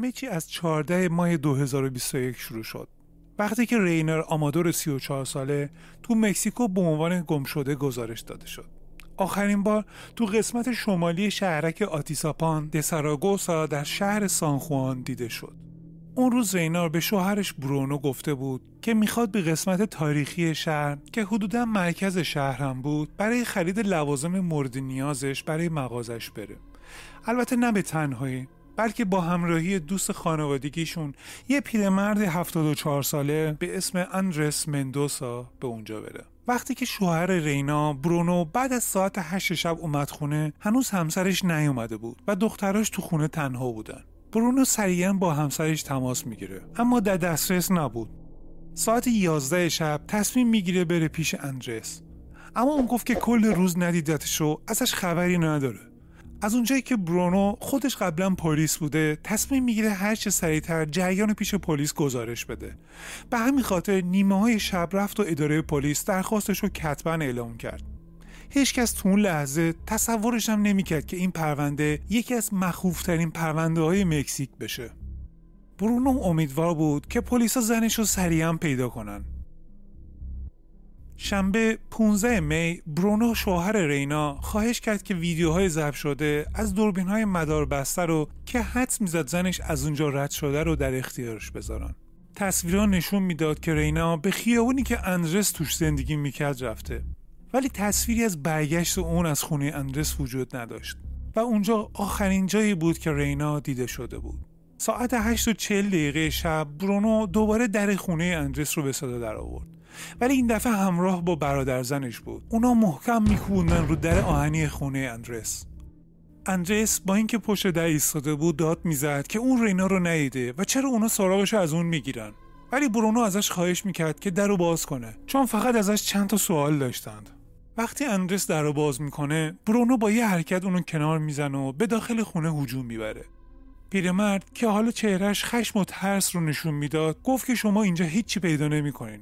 همه چی از 14 ماه 2021 شروع شد. وقتی که رینر آمادور 34 ساله تو مکزیکو به عنوان گم شده گزارش داده شد. آخرین بار تو قسمت شمالی شهرک آتیساپان دساراگوسا در شهر سانخوان دیده شد. اون روز رینار به شوهرش برونو گفته بود که می‌خواد به قسمت تاریخی شهر که حدودا مرکز شهر هم بود برای خرید لوازم مورد نیازش برای مغازش بره. البته نه به تنهایی بلکه با همراهی دوست خانوادگیشون یه پیرمرد 74 ساله به اسم اندرس مندوسا به اونجا بره. وقتی که شوهر رینا برونو بعد از ساعت 8 شب اومد خونه هنوز همسرش نیومده بود و دختراش تو خونه تنها بودن. برونو سریعا با همسرش تماس می‌گیره اما در دسترس نبود. ساعت 11 شب تصمیم می‌گیره بره پیش اندرس اما اون گفت که کل روز ندیدتش رو ازش خبری نداره. از اونجایی که برونو خودش قبلا پلیس بوده تصمیم می‌گیره هر چه سریعتر جریان پیش پلیس گزارش بده. به همین خاطر نیمه های شب رفت و اداره پلیس درخواستش رو کتبا اعلام کرد. هیچکس تو اون لحظه تصورش هم نمی‌کرد که این پرونده یکی از مخوفترین پرونده های مکزیک بشه. برونو امیدوار بود که پلیسا زنش رو سریعا پیدا کنن. شنبه 15 می برونو شوهر رینا خواهش کرد که ویدیوهای ضبط شده از دوربین های مدار بسته رو که حدس می‌زد زنش از اونجا رد شده رو در اختیارش بذارن. تصویرها نشون می‌داد که رینا به خیابونی که اندرس توش زندگی می‌کرد رفته. ولی تصویری از برگشت اون از خونه اندرس وجود نداشت و اونجا آخرین جایی بود که رینا دیده شده بود. ساعت 8 و 40 دقیقه شب برونو دوباره در خونه اندرس رو به صدا در آورد ولی این دفعه همراه با برادر زنش بود. اونا محکم میکوبوندن رو در آهنی خونه اندرس. اندرس با اینکه پشت در ایستاده بود داد می‌زد که اون رینا رو ندیده و چرا اونا سراغش از اون می‌گیرن. ولی برونو ازش خواهش می‌کرد که در رو باز کنه. چون فقط ازش چند تا سوال داشتند. وقتی اندرس در رو باز می‌کنه برونو با یه حرکت اونو کنار می‌زنه و به داخل خونه هجوم می‌بره. پیرمرد که حالا چهرش خشم و ترس رو نشون می‌داد گفت که شما اینجا هیچی پیدا نمی‌کنین.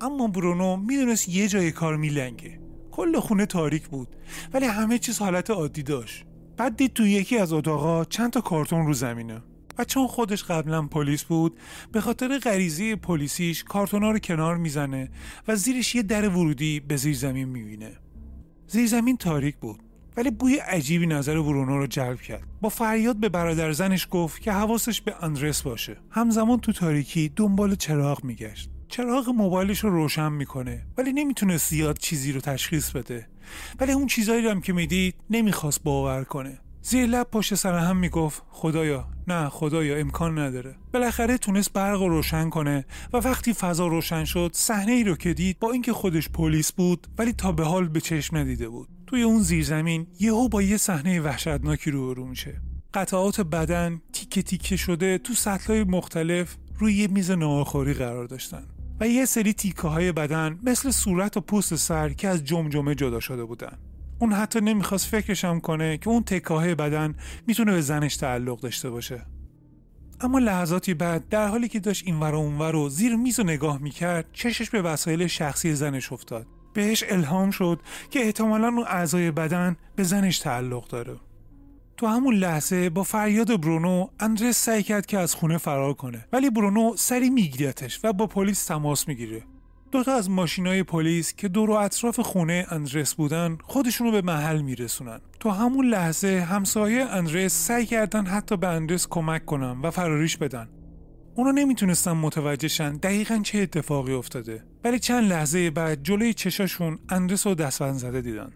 اما برونو می‌دونست یه جای کار میلنگه. کل خونه تاریک بود. ولی همه چیز حالت عادی داشت. بعد دید تو یکی از اتاقا چند تا کارتون رو زمینه. و چون خودش قبلا پلیس بود به خاطر غریزه پلیسیش کارتونا رو کنار می‌زنه و زیرش یه در ورودی به زیر زمین می‌بینه. زیر زمین تاریک بود ولی بوی عجیبی نظر برونو رو جلب کرد. با فریاد به برادر زنش گفت که حواسش به اندرس باشه. همزمان تو تاریکی دنبال چراغ میگشت. چراغ موبایلش رو روشن می‌کنه ولی نمی‌تونه زیاد چیزی رو تشخیص بده. ولی اون چیزایی رو هم که می‌دید نمی‌خواست باور کنه. زیر لب پشت سر هم می‌گفت خدایا نه خدایا امکان نداره. بالاخره تونست برق رو روشن کنه و وقتی فضا روشن شد صحنه ای رو که دید با اینکه خودش پلیس بود ولی تا به حال به چشم ندیده بود. توی اون زیرزمین یهو با یه صحنه وحشتناکی روبرو میشه. قطعات بدن تیکه تیکه شده تو سطلهای مختلف روی یه میز ناهارخوری قرار داشتن. و یه سری تیکه های بدن مثل صورت و پوست سر که از جمجمه جدا شده بودن. اون حتی نمی‌خواست فکرشم کنه که اون تکه های بدن می‌تونه به زنش تعلق داشته باشه. اما لحظاتی بعد در حالی که داشت این ور اونور رو زیر میز و نگاه می‌کرد چشش به وسایل شخصی زنش افتاد. بهش الهام شد که احتمالا اون اعضای بدن به زنش تعلق داره. تو همون لحظه با فریاد برونو اندرس سعی کرد که از خونه فرار کنه ولی برونو سری میگیرتش و با پلیس تماس می‌گیره. دوتا از ماشینای پلیس که دور و اطراف خونه اندرس بودن خودشون رو به محل میرسونن. تو همون لحظه همسایه اندرس سعی کردن حتی به اندرس کمک کنن و فراریش بدن. اونا نمی‌تونستن متوجهشن دقیقا چه اتفاقی افتاده. ولی چند لحظه بعد جلوی چشاشون اندرس و دستبند زده دیدن.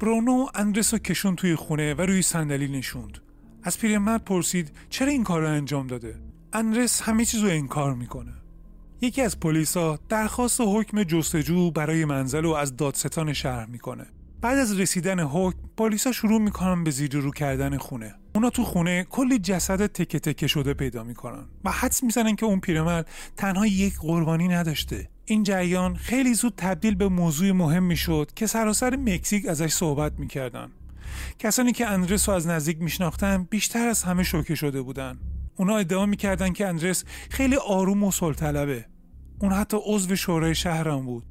برونو اندرس رو کشون توی خونه و روی صندلی نشوند. از پیرمرد پرسید چرا این کار رو انجام داده؟ اندرس همه چیز رو انکار می‌کنه. یکی از پلیسا درخواست حکم جستجو برای منزل رو از دادستان شهر می‌کنه. بعد از رسیدن حکم پلیسا شروع می‌کنن به زیر رو کردن خونه. اونا تو خونه کلی جسد تکه تکه شده پیدا می‌کنن و حدس می‌زنن که اون پیرمرد تنها یک قربانی نداشته. این جریان خیلی زود تبدیل به موضوع مهم می‌شد که سراسر مکزیک ازش صحبت می‌کردن. کسانی که اندرس رو از نزدیک میشناختن بیشتر از همه شوکه شده بودن. اونا ادعا می‌کردن که اندرس خیلی آروم و سلطلبه. اون حتی عضو شورای شهرم بود.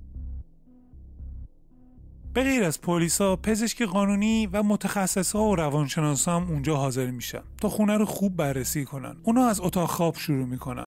به غیر از پلیسا پزشک قانونی و متخصصا و روانشناسا هم اونجا حاضر میشن تا خونه رو خوب بررسی کنن. اونا از اتاق خواب شروع می‌کنن.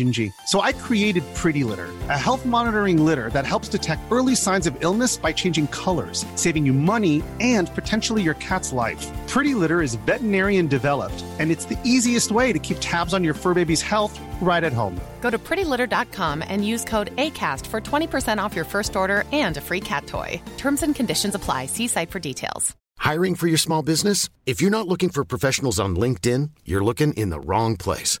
Gingy. So I created Pretty Litter, a health monitoring litter that helps detect early signs of illness by changing colors, saving you money and potentially your cat's life. Pretty Litter is veterinarian developed, and it's the easiest way to keep tabs on your fur baby's health right at home. Go to prettylitter.com and use code ACAST for 20% off your first order and a free cat toy. Terms and conditions apply. See site for details. Hiring for your small business? If you're not looking for professionals on LinkedIn, you're looking in the wrong place.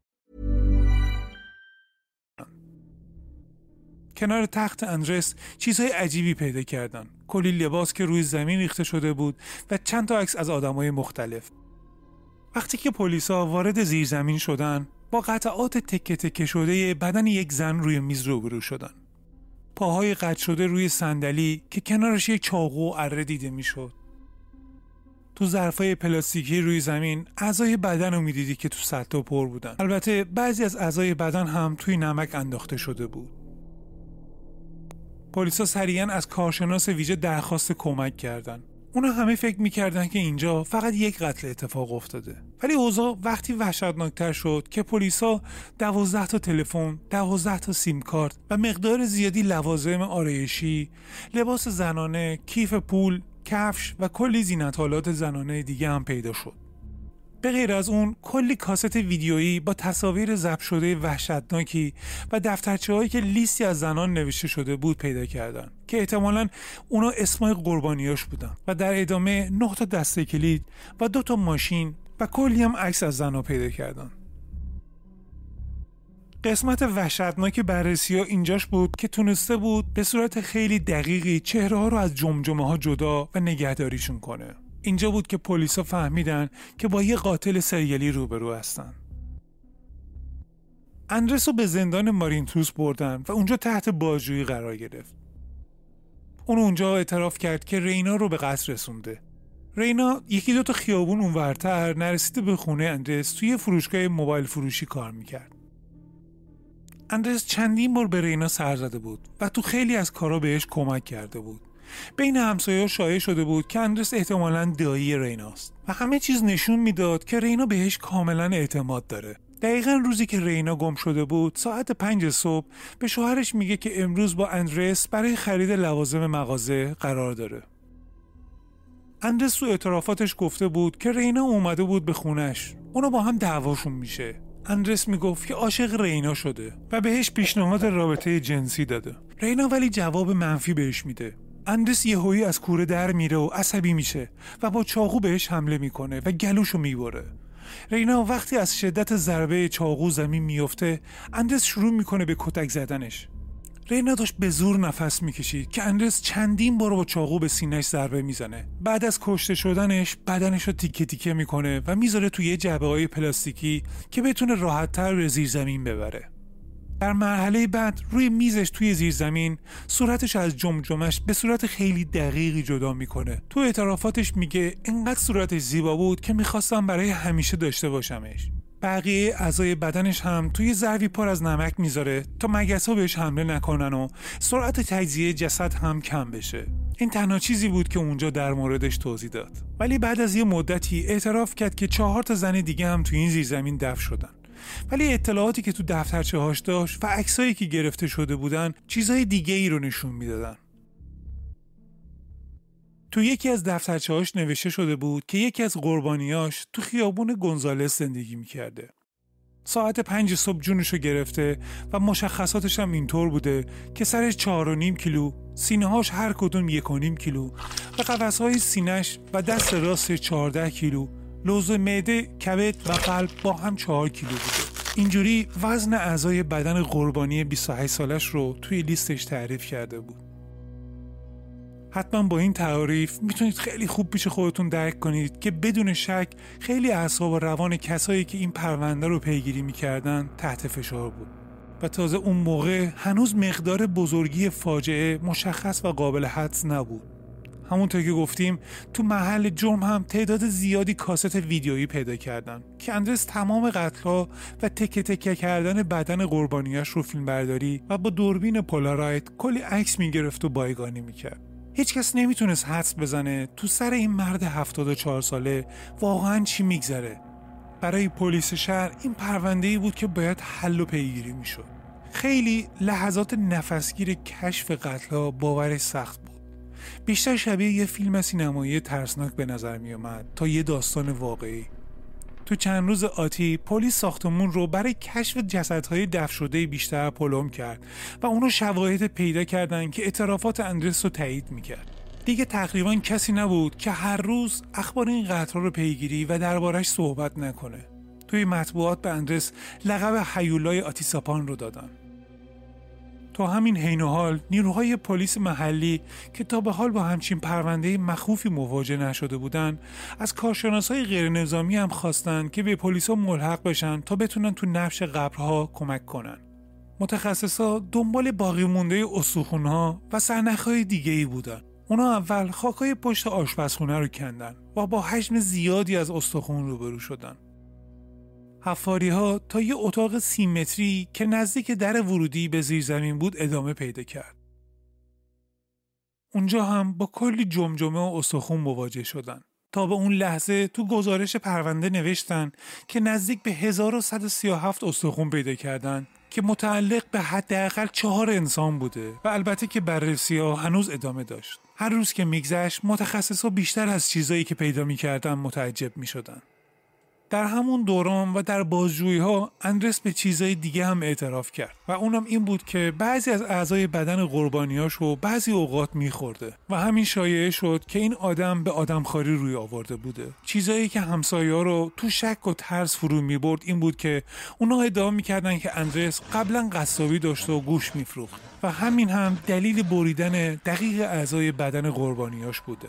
کنار تخت اندرس چیزهای عجیبی پیدا کردن. کلی لباس که روی زمین ریخته شده بود و چند تا عکس از آدمای مختلف. وقتی که پلیسا وارد زیرزمین شدن با قطعات تکه تکه شده بدن یک زن روی میز روبرو شدن. پاهای قطع شده روی صندلی که کنارش یک چاقو و اره دیده می‌شد. تو ظرفای پلاستیکی روی زمین اعضای بدن رو می‌دیدی که تو سطح پر بودن. البته بعضی از اعضای بدن هم توی نمک انداخته شده بود. پلیسا سریعا از کارشناس ویژه درخواست کمک کردند. اونا همه فکر می‌کردن که اینجا فقط یک قتل اتفاق افتاده ولی اوضاع وقتی وحشتناکتر شد که پلیسا دوازده تا تلفن دوازده تا سیم کارت و مقدار زیادی لوازم آرایشی لباس زنانه کیف پول کفش و کلی زینتالات زنانه دیگه هم پیدا شد به غیر از اون کلی کاست ویدیویی با تصاویر ضبط شده وحشتناکی و دفترچه هایی که لیستی از زنان نوشته شده بود پیدا کردن که احتمالا اونا اسمای قربانیاش بودن و در ادامه نه تا دسته کلید و دو تا ماشین و کلی هم عکس از زنها پیدا کردن. قسمت وحشتناک بررسی ها اینجاش بود که تونسته بود به صورت خیلی دقیقی چهره ها رو از جمجمه ها جدا و نگهداریشون کنه. اینجا بود که پلیسا فهمیدن که با یه قاتل سریالی روبرو هستن. اندرس رو به زندان مارینتوس بردن و اونجا تحت بازجویی قرار گرفت. اون اونجا اعتراف کرد که رینا رو به قصر رسونده. رینا یکی دو تا خیابون اونورتر نرسیده به خونه اندرس توی فروشگاه موبایل فروشی کار می‌کرد. اندرس چندین بار به رینا سر زده بود و تو خیلی از کارا بهش کمک کرده بود. بین همسایه شایع شده بود که اندرس احتمالا دایی ریناست و همه چیز نشون می‌داد که رینا بهش کاملا اعتماد داره. دقیقا روزی که رینا گم شده بود ساعت پنج صبح به شوهرش میگه که امروز با اندرس برای خرید لوازم مغازه قرار داره. اندرس تو اعترافاتش گفته بود که رینا اومده بود به خونش اونا با هم دعواشون میشه. اندرس می‌گفت که عاشق رینا شده و بهش پیشنهاد رابطه جنسی داده. رینا ولی جواب منفی بهش میده. اندرس یهویی از کوره در میره و عصبی میشه و با چاقو بهش حمله می‌کنه و گلوشو می‌بره. رینا وقتی از شدت ضربه چاقو زمین میفته اندرس شروع می‌کنه به کتک زدنش. رینا داشت به زور نفس می‌کشید که اندرس چندین بار با چاقو به سینهش ضربه می‌زنه. بعد از کشته شدنش بدنش رو تیکه تیکه می‌کنه و می‌ذاره توی یه جعبه های پلاستیکی که بتونه راحتتر به زیر زمین ببره. در مرحله بعد روی میزش توی زیر زمین صورتش از جمجمش به صورت خیلی دقیقی جدا می‌کنه. تو اعترافاتش میگه انقدر صورتش زیبا بود که می‌خواستم برای همیشه داشته باشمش. بقیه اعضای بدنش هم توی ظرفی پر از نمک می‌ذاره تا مگس ها بهش حمله نکنن و سرعت تجزیه جسد هم کم بشه. این تنها چیزی بود که اونجا در موردش توضیح داد. ولی بعد از یه مدتی اعتراف کرد که چهار تا زن دیگه هم توی این زیرزمین دفن شدن. ولی اطلاعاتی که تو دفترچه هاش داشت و عکسایی که گرفته شده بودن چیزهای دیگه ای رو نشون می‌دادن. تو یکی از دفترچه هاش نوشته شده بود که یکی از قربانیاش تو خیابون گونزالس زندگی می‌کرده. ساعت پنج صبح جونشو گرفته و مشخصاتش هم اینطور بوده که سرش چهار و نیم کیلو سینه‌هاش هر کدوم یک و نیم کیلو و قفس‌های سینهش و دست راست 14 کیلو لوز معده کبد و قلب با هم چهار کیلو بوده. اینجوری وزن اعضای بدن قربانی 28 سالش رو توی لیستش تعریف کرده بود. حتما با این تعریف می‌تونید خیلی خوب پیش خودتون درک کنید که بدون شک خیلی اعصاب و روان کسایی که این پرونده رو پیگیری می‌کردن تحت فشار بود. و تازه اون موقع هنوز مقدار بزرگی فاجعه مشخص و قابل حدس نبود. همونطور که گفتیم تو محل جرم هم تعداد زیادی کاست ویدیویی پیدا کردن که اندرس تمام قتلها و تکه تکه کردن بدن قربانیاش رو فیلم برداری و با دوربین پولاراید کلی عکس می‌گرفت و بایگانی می‌کرد. هیچکس نمی‌تونست حدس بزنه تو سر این مرد 74 ساله واقعا چی میگذره. برای پلیس شهر این پرونده ای بود که باید حل و پیگیری می‌شد. خیلی لحظات نفسگیر کشف قتلها باورش سخت بود. بیشتر شبیه یه فیلم سینمایی ترسناک به نظر می اومد تا یه داستان واقعی. تو چند روز آتی پلیس ساختمون رو برای کشف جسدهای دفن شده بیشتر پلم کرد و اونو شواهد پیدا کردن که اعترافات اندرس رو تایید می‌کرد. دیگه تقریبا کسی نبود که هر روز اخبار این قتل رو پیگیری و دربارش صحبت نکنه. توی مطبوعات به اندرس لقب حیولای آتیساپان رو دادن. تا همین حین و حال نیروهای پلیس محلی که تا به حال با همچین پرونده مخوفی مواجه نشده بودند از کارشناسای غیر نظامی هم خواستند که به پلیسا ملحق بشن تا بتونن تو نفش قبرها کمک کنن. متخصصا دنبال باقی مونده استخونها و سرنخهای دیگه ای بودن. اونا اول خاکای پشت آشپزخونه رو کندن و با حجم زیادی از استخون روبرو شدن. حفاری ها تا یه اتاق سیمتری که نزدیک در ورودی به زیر زمین بود ادامه پیدا کرد. اونجا هم با کلی جمجمه و استخون مواجه شدن. تا به اون لحظه تو گزارش پرونده نوشتن که نزدیک به 1137 استخون پیدا کردن که متعلق به حداقل چهار انسان بوده و البته که بررسی ها هنوز ادامه داشت. هر روز که میگذشت متخصص ها بیشتر از چیزایی که پیدا می‌کردن متعجب می‌شدن. در همون دوران و در بازجویی ها اندرس به چیزای دیگه هم اعتراف کرد و اونم این بود که بعضی از اعضای بدن قربانیاش رو بعضی اوقات میخورده و همین شایعه شد که این آدم به آدمخواری روی آورده بوده. چیزایی که همسایه رو تو شک و ترس فرو می‌برد این بود که اونا ادعا می‌کردن که اندرس قبلا قصابی داشته و گوش میفروخت و همین هم دلیل بریدن دقیق اعضای بدن قربانیاش بوده.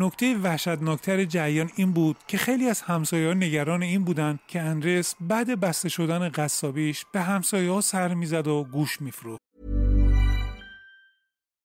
نکته وحشتناکتر جریان این بود که خیلی از همسایه‌ها نگران این بودند که اندرس بعد بسته شدن قصابیش به همسایه‌ها سر می‌زد و گوش میفروخت.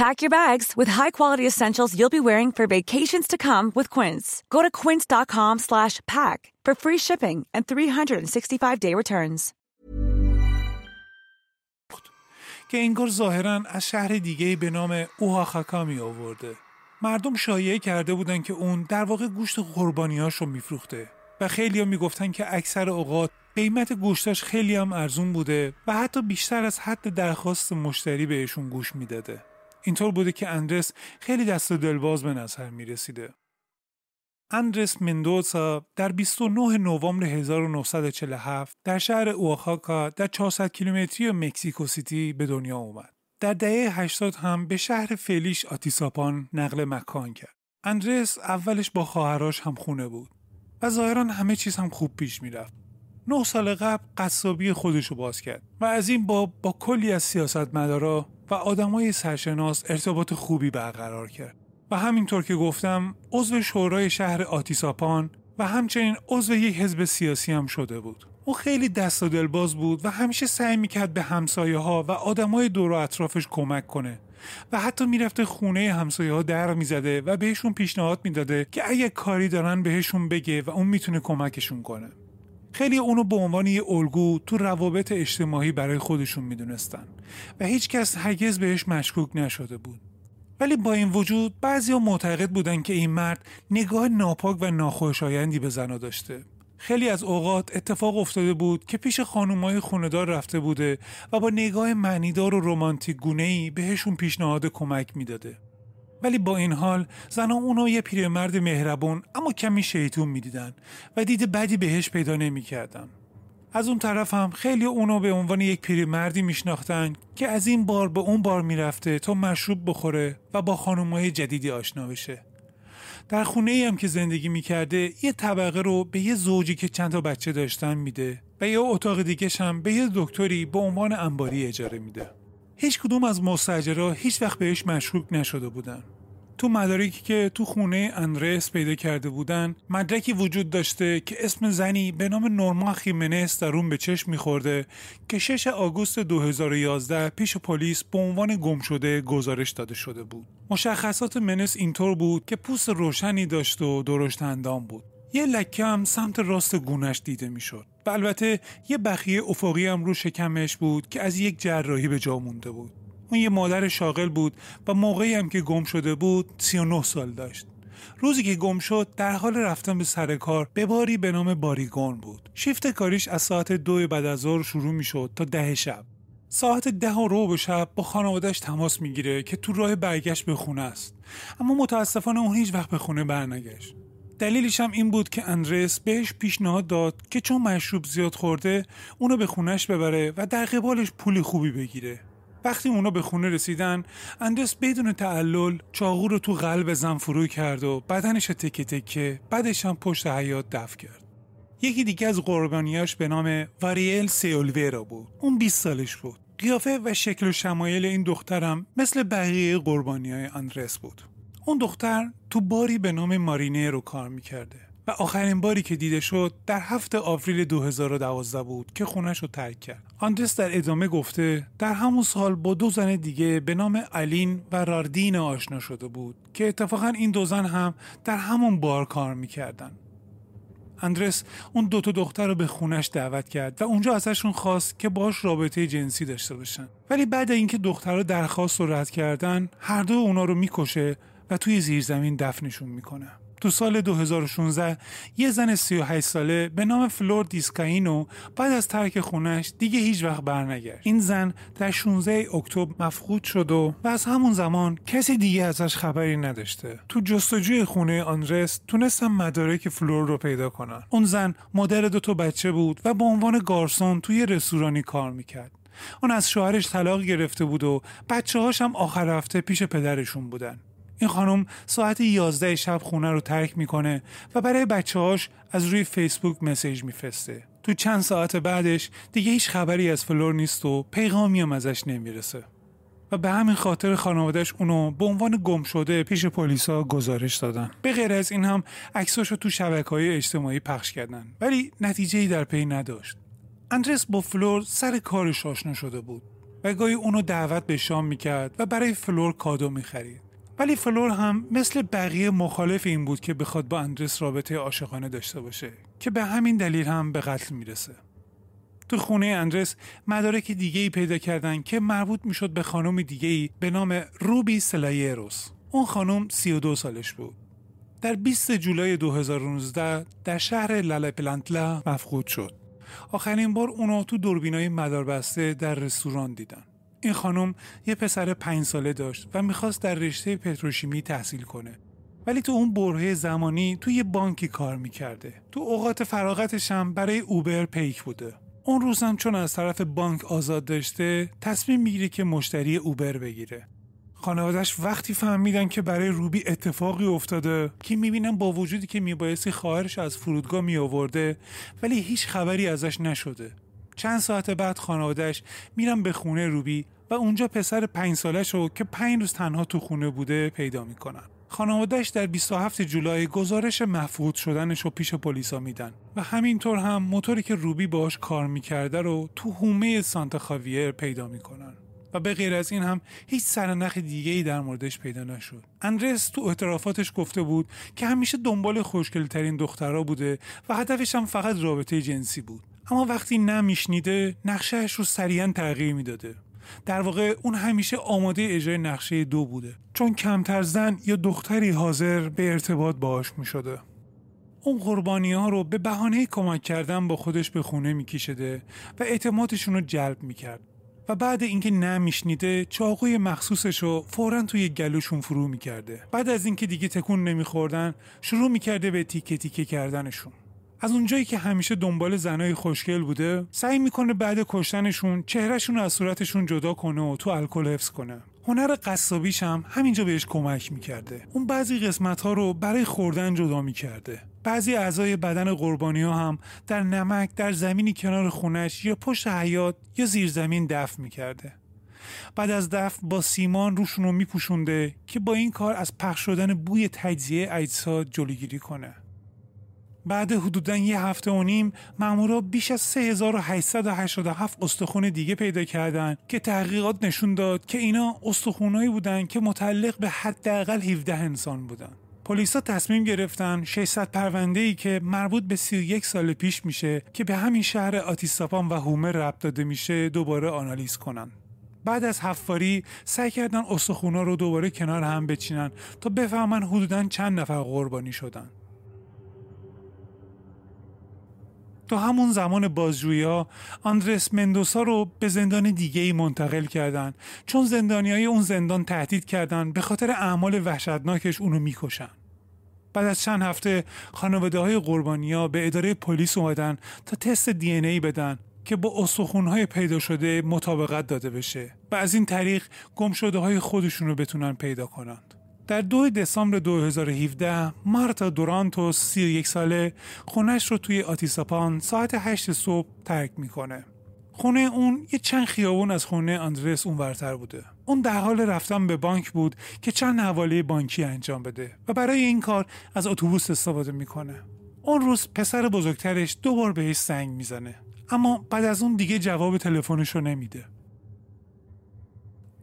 Pack your bags with high-quality essentials you'll be wearing for vacations to come with Quince. Go to quince.com slash pack for free shipping and 365-day returns. که انگار ظاهرا از شهر دیگه به نام اوهاخاکا می آورده. مردم شایعه کرده بودن که اون در واقع گوشت قربانیاش رو میفروخته و خیلی می‌گفتن که اکثر اوقات قیمت گوشتاش خیلی هم ارزون بوده و حتی بیشتر از حد درخواست مشتری بهشون گوش می‌داده. اینطور بوده که اندرس خیلی دست دلباز به نظر می رسیده. اندرس مندوزا در 29 نوامبر 1947 در شهر اوآخاکا در 400 کیلومتری مکزیکو سیتی به دنیا اومد. در دهه 80 هم به شهر فعلیش آتیساپان نقل مکان کرد. اندرس اولش با خواهراش هم خونه بود و ظاهرا همه چیز هم خوب پیش می‌رفت. نه سال قبل قصابی خودشو باز کرد و از این با با کلی از سیاستمدارا و آدمای سرشناس ارتباط خوبی برقرار کرد. و همینطور که گفتم عضو شورای شهر آتیساپان و همچنین عضو یک حزب سیاسی هم شده بود. او خیلی دست و دلباز بود و همیشه سعی می‌کرد به همسایه ها و آدمای دور و اطرافش کمک کنه. و حتی می‌رفته خونه همسایه ها در می‌زده و بهشون پیشنهاد می‌داده که اگه کاری دارن بهشون بگه و اون می‌تونه کمکشون کنه. خیلی اونو به عنوان یه الگو تو روابط اجتماعی برای خودشون می‌دونستن و هیچکس هرگز بهش مشکوک نشده بود ولی با این وجود بعضی معتقد بودن که این مرد نگاه ناپاک و ناخوشایندی به زنا داشته خیلی از اوقات اتفاق افتاده بود که پیش خانومای خوندار رفته بوده و با نگاه معنیدار و رومانتیک گونه بهشون پیشنهاد کمک می‌داده. ولی با این حال زنها اونو یه پیرمرد مهربون اما کمی شیطون می‌دیدن و دید بدی بهش پیدا نمی‌کردن. از اون طرف هم خیلی اونو به عنوان یک پیرمردی میشناختن که از این بار به اون بار می‌رفته تا مشروب بخوره و با خانومای جدیدی آشنا بشه. در خونه ای هم که زندگی می‌کرده یه طبقه رو به یه زوجی که چند تا بچه داشتن میده و یه اتاق دیگه هم به یه دکتری به عنوان انباری اجاره میده هیچ کدوم از مستجرها هیچ وقت بهش مشکوک نشده بودن. تو مدارکی که تو خونه اندرس پیدا کرده بودن مدرکی وجود داشته که اسم زنی به نام نورما خیمنس در اون به چشم میخورده که شش آگوست 2011 پیش پلیس به عنوان گم شده گزارش داده شده بود. مشخصات منس اینطور بود که پوست روشنی داشت و درشت اندام بود. یه لکه هم سمت راست گونش دیده می‌شد. و البته یه بخیه افقی هم رو شکمش بود که از یک جراحی به جا مونده بود. اون یه مادر شاغل بود و موقعی هم که گم شده بود 39 سال داشت. روزی که گم شد در حال رفتن به سر کار به باری به نام باریگون بود. شیفت کاریش از ساعت دو بعد از ظهر شروع می شد تا ده شب. ساعت ده و رو به شب با خانوادهش تماس می‌گیره که تو راه برگشت به خونه است. اما متاسفانه اون هیچ وقت به خونه برنگشت. دلیلش هم این بود که اندرس بهش پیشنهاد داد که چون مشروب زیاد خورده اونو به خونش ببره و در قبالش پول خوبی بگیره. وقتی اونا به خونه رسیدن اندرس بدون تعلل چاقو رو تو قلب زن فرو کرد و بدنش تکه تکه بعدش هم پشت حیات دفع کرد. یکی دیگه از قربانیاش به نام واریل سیولویرا بود. اون 20 سالش بود. قیافه و شکل و شمایل این دخترم مثل بقیه قربانی های اندرس بود. اون دختر تو باری به نام مارینه رو کار می‌کرده و آخرین باری که دیده شد در هفته آوریل 2012 بود که خونش رو ترک کرد. آندرس در ادامه گفته در همون سال با دو زن دیگه به نام الین و راردین آشنا شده بود که اتفاقا این دو زن هم در همون بار کار می‌کردن. اندرس اون دو تا دختر رو به خونش دعوت کرد و اونجا ازشون خواست که باش رابطه جنسی داشته باشن ولی بعد اینکه دخترها درخواست رو رد کردن هر دو اونا رو می‌کشه و توی زیرزمین دفنشون می‌کنه. تو سال 2016 یه زن 38 ساله به نام فلور دیسکاینو بعد از ترک خونش دیگه هیچ وقت برنگشت. این زن در 16 اکتبر مفقود شد و, و از همون زمان کسی دیگه ازش خبری نداشته. تو جستجوی خونه آندرس تونستم مدارک فلور رو پیدا کنن. اون زن مادر دو تا بچه بود و به عنوان گارسون توی رستورانی کار می‌کرد. اون از شوهرش طلاق گرفته بود و بچه هاش هم آخر هفته پیش پدرشون بودن. این خانم ساعت 11 شب خونه رو ترک می‌کنه و برای بچه هاش از روی فیسبوک message میفرسته. تو چند ساعت بعدش دیگه هیچ خبری از فلور نیست و پیغامی هم ازش نمی‌رسه. و به همین خاطر خانوادهش اونو به عنوان گم شده پیش پلیسا گزارش دادن. به غیر از این هم عکساشو تو شبکه های اجتماعی پخش کردن. ولی نتیجه ای در پی نداشت. اندرس با فلور سر کارش آشنا شده بود و گاهی اونو دعوت به شام می‌کرد و برای فلور کادو می‌خرید. ولی فلور هم مثل بقیه مخالف این بود که بخواد با اندرس رابطه عاشقانه داشته باشه که به همین دلیل هم به قتل می‌رسه. تو خونه اندرس مدارک دیگه ای پیدا کردن که مربوط می‌شد به خانم دیگه ای به نام روبی سلایروس. اون خانم 32 سالش بود. در 20 جولای 2019 در شهر لالپلانتلا مفقود شد. آخرین بار اونو تو دوربینای مداربسته در رستوران دیدن. این خانم یه پسر پنج ساله داشت و می‌خواست در رشته پتروشیمی تحصیل کنه. ولی تو اون برهه زمانی تو یه بانکی کار می‌کرده. تو اوقات فراغتش هم برای اوبر پیک بوده. اون روز هم چون از طرف بانک آزاد داشته تصمیم می‌گیره که مشتری اوبر بگیره. خانوادش وقتی فهمیدن که برای روبی اتفاقی افتاده که می‌بینن با وجودی که میبایستی خواهرش از فرودگاه میآورده ولی هیچ خبری ازش نشده. چند ساعت بعد خانوادش میرن به خونه روبی و اونجا پسر پنج سالش رو که پنج روز تنها تو خونه بوده پیدا می‌کنن خانوادهش در 27 جولای گزارش مفقود شدنش رو پیش پلیسا میدن و همینطور هم موتوری که روبی باش کار می‌کرده رو تو هومه سانتا خاویر پیدا می‌کنن و به غیر از این هم هیچ سرنخ دیگه ای در موردش پیدا نشد. اندرس تو اعترافاتش گفته بود که همیشه دنبال خوشگلترین دخترها بوده و هدفش هم فقط رابطه جنسی بود. اما وقتی نمیشنیده نقشهش رو سریعا تغییر می‌داده. در واقع اون همیشه آماده اجرای نقشه دو بوده چون کمتر زن یا دختری حاضر به ارتباط باهاش می شده. اون قربانی ها رو به بهانه کمک کردن با خودش به خونه میکشیده و اعتمادشون رو جلب می‌کرد و بعد اینکه نمیشنیده چاقوی مخصوصش رو فورا توی گلوشون فرو می‌کرده بعد از اینکه دیگه تکون نمیخوردن شروع می‌کرده به تیکه تیکه کردنشون از اونجایی که همیشه دنبال زنای خوشگل بوده سعی می‌کنه بعد کشتنشون چهرهشون رو از صورتشون جدا کنه و تو الکل حفظ کنه. هنر قصابیش هم همینجا بهش کمک می‌کرده. اون بعضی قسمت ها رو برای خوردن جدا می‌کرده. بعضی اعضای بدن قربانی ها هم در نمک در زمینی کنار خونش یا پشت حیات یا زیر زمین دفن می‌کرده. بعد از دفن با سیمان روشون رو میپوشونده که با این کار از پخش شدن بوی تجزیه اجساد جلوگیری کنه. بعد حدودا یه هفته و نیم مامورا بیش از 3887 استخون دیگه پیدا کردن که تحقیقات نشون داد که اینا استخونایی بودن که متعلق به حداقل 17 انسان بودن. پلیسا تصمیم گرفتن 600 پرونده ای که مربوط به 31 سال پیش میشه که به همین شهر آتیساپان و هومر ربط داده میشه دوباره آنالیز کنن. بعد از حفاری سعی کردن استخونا رو دوباره کنار هم بچینن تا بفهمن حدودا چند نفر قربانی شدن. تو همون زمان بازجویی ها آندرس مندوسا رو به زندان دیگه ای منتقل کردن چون زندانی های اون زندان تهدید کردن به خاطر اعمال وحشتناکش اونو می‌کشن بعد از چند هفته خانواده های قربانی ها به اداره پلیس اومدن تا تست دی ای بدن که با های پیدا شده مطابقت داده بشه و از این طریق گم شده های خودشون رو بتونن پیدا کنند. در دو دسامبر 2017 مارتا دورانتوس 31 ساله خونش رو توی آتیساپان ساعت 8 صبح ترک می‌کنه. خونه اون یه چند خیابون از خونه آندرس اونورتر بوده. اون در حال رفتن به بانک بود که چند حواله بانکی انجام بده و برای این کار از اتوبوس استفاده می‌کنه. اون روز پسر بزرگترش دو بار بهش سنگ می‌زنه اما بعد از اون دیگه جواب تلفنش رو نمیده.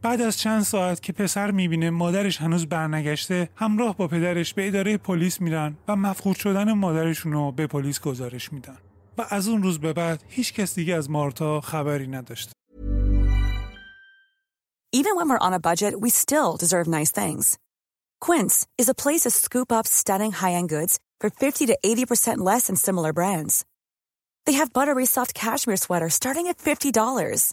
بعد از چند ساعت که پسر می‌بینه مادرش هنوز برنگشته همراه با پدرش به اداره پلیس میرن و مفقود شدن مادرشون رو به پلیس گزارش میدن و از اون روز به بعد هیچ کس دیگه از مارتا خبری نداشته Even when we're on a budget, we still deserve nice things. Quince is a place to scoop up stunning high-end goods for 50 to 80% less than similar brands. They have buttery soft cashmere sweaters starting at $50,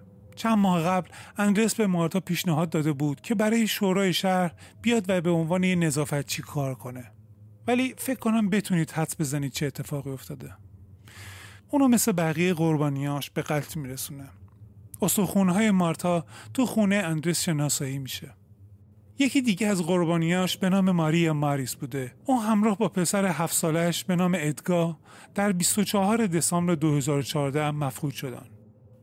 چند ماه قبل اندرس به مارتا پیشنهاد داده بود که برای شورای شهر بیاد و به عنوان یه نظافتچی کار کنه. ولی فکر کنم بتونید حدس بزنید چه اتفاقی افتاده. اونو مثل بقیه قربانیاش به قتل میرسونه. های مارتا تو خونه اندرس شناسایی میشه. یکی دیگه از قربانیاش به نام ماریا ماریس بوده. اون همراه با پسر هفت سالش به نام ادگا در 24 دسامبر 2014 مفقود شدن.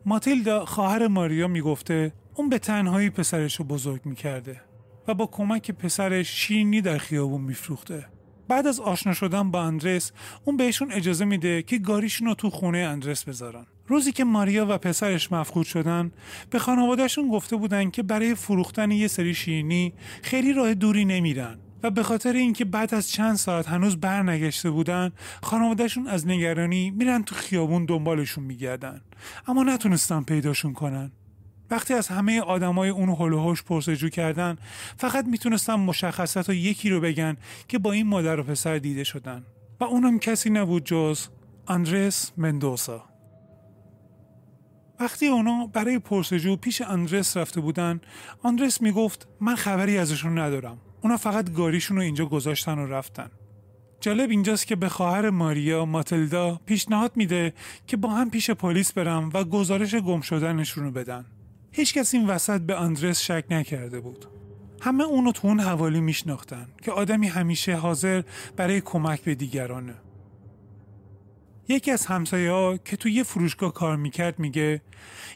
ماتیلدا خواهر ماریا می‌گفته اون به تنهایی پسرش رو بزرگ می‌کرده و با کمک پسرش شیرینی در خیابون میفروخته. بعد از آشنا شدن با اندرس اون بهشون اجازه میده که گاریشون رو تو خونه اندرس بذارن. روزی که ماریا و پسرش مفقود شدن به خانوادهشون گفته بودن که برای فروختن یه سری شیرینی خیلی راه دوری نمیرن. و به خاطر اینکه بعد از چند ساعت هنوز برنگشته بودن خانوادهشون از نگرانی میرن تو خیابون دنبالشون میگردن. اما نتونستن پیداشون کنن. وقتی از همه آدمای اون هلوهوش پرسجو کردن فقط می‌تونستن مشخصات و یکی رو بگن که با این مادر و پسر دیده شدن. و اونم کسی نبود جز اندرس مندوسا وقتی اونا برای پرسجو پیش اندرس رفته بودن آندرس می‌گفت من خبری ازشون ندارم. اونا فقط گاریشون رو اینجا گذاشتن و رفتن. جالب اینجاست که به خواهر ماریا ماتلدا پیشنهاد میده که با هم پیش پلیس برم و گزارش گم شدنشون رو بدن. هیچ کس این وسط به آندرس شک نکرده بود. همه اونو تو اون حوالی میشناختن که آدمی همیشه حاضر برای کمک به دیگرانه. یکی از همسایه ها که تو یه فروشگاه کار می‌کرد میگه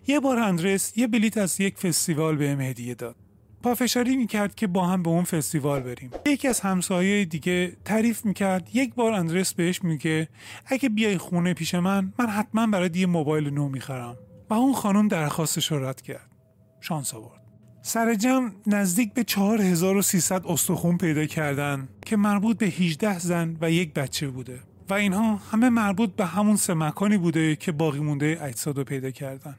یه بار اندرس یه بلیت از یک فستیوال بهم هدیه داد. پافشاری می‌کرد که با هم به اون فستیوال بریم. یکی از همسایه دیگه تعریف می‌کرد یک بار اندرس بهش میگه اگه بیای خونه پیش من من حتما برای یه موبایل نو می‌خرم. و اون خانم درخواستش رو رد کرد. شانس آورد. سر جمع نزدیک به 4300 استخون پیدا کردن که مربوط به 18 زن و یک بچه بوده. و اینها همه مربوط به همون سه مکانی بوده که باقی مونده اجساد رو پیدا کردن.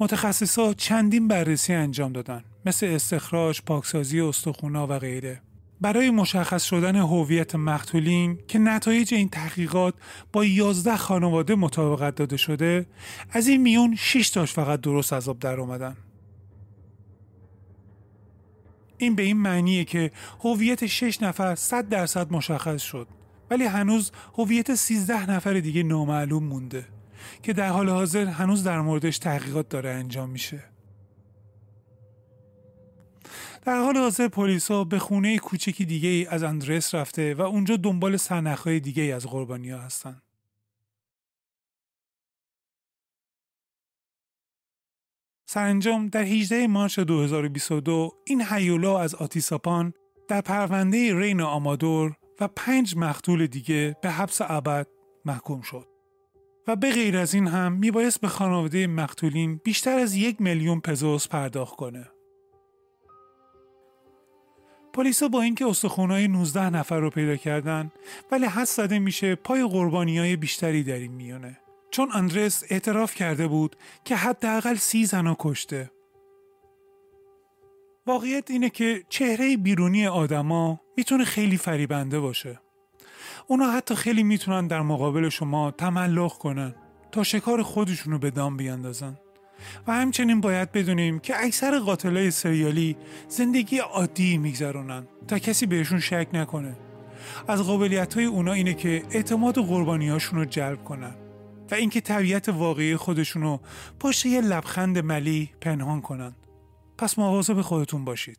متخصصا چندین بررسی انجام دادن. مثل استخراج، پاکسازی استخونا و غیره. برای مشخص شدن هویت مقتولین که نتایج این تحقیقات با 11 خانواده مطابقت داده شده از این میون 6 تاش فقط درست از آب در اومدن. این به این معنیه که هویت 6 نفر 100 درصد مشخص شد ولی هنوز هویت 13 نفر دیگه نامعلوم مونده که در حال حاضر هنوز در موردش تحقیقات داره انجام میشه. در حال حاضر پلیسا به خونه کوچکی دیگه از اندرس رفته و اونجا دنبال سرنخهای دیگه از قربانی ها هستن. سرانجام در 18 مارچ 2022 این هیولا از آتیساپان در پرونده رین آمادور و پنج مختول دیگه به حبس ابد محکوم شد. و به غیر از این هم میبایست به خانواده مقتولین بیشتر از یک میلیون پزوس پرداخت کنه. پلیسا با اینکه استخونهای 19 نفر رو پیدا کردن ولی حس زده میشه پای قربانی های بیشتری در این میونه چون اندرس اعتراف کرده بود که حداقل سی زنا کشته. واقعیت اینه که چهره بیرونی آدما می‌تونه خیلی فریبنده باشه. اونا حتی خیلی می‌تونن در مقابل شما تملق کنن تا شکار خودشونو به دام بیاندازن. و همچنین باید بدونیم که اکثر قاتلای سریالی زندگی عادی میگذرونن تا کسی بهشون شک نکنه. از قابلیت های اونا اینه که اعتماد قربانیاشون رو جلب کنن و اینکه طبیعت واقعی خودشونو پشت یه لبخند ملیح پنهان کنن. پس مواظب خودتون باشید.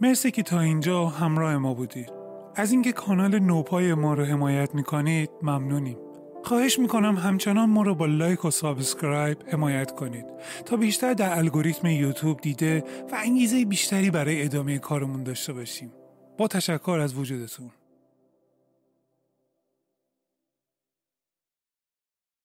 مرسی که تا اینجا همراه ما بودید. از اینکه کانال نوپای ما رو حمایت می‌کنید ممنونیم. خواهش می‌کنم همچنان ما رو با like و subscribe حمایت کنید تا بیشتر در الگوریتم یوتیوب دیده و انگیزه بیشتری برای ادامه کارمون داشته باشیم. با تشکر از وجودتون.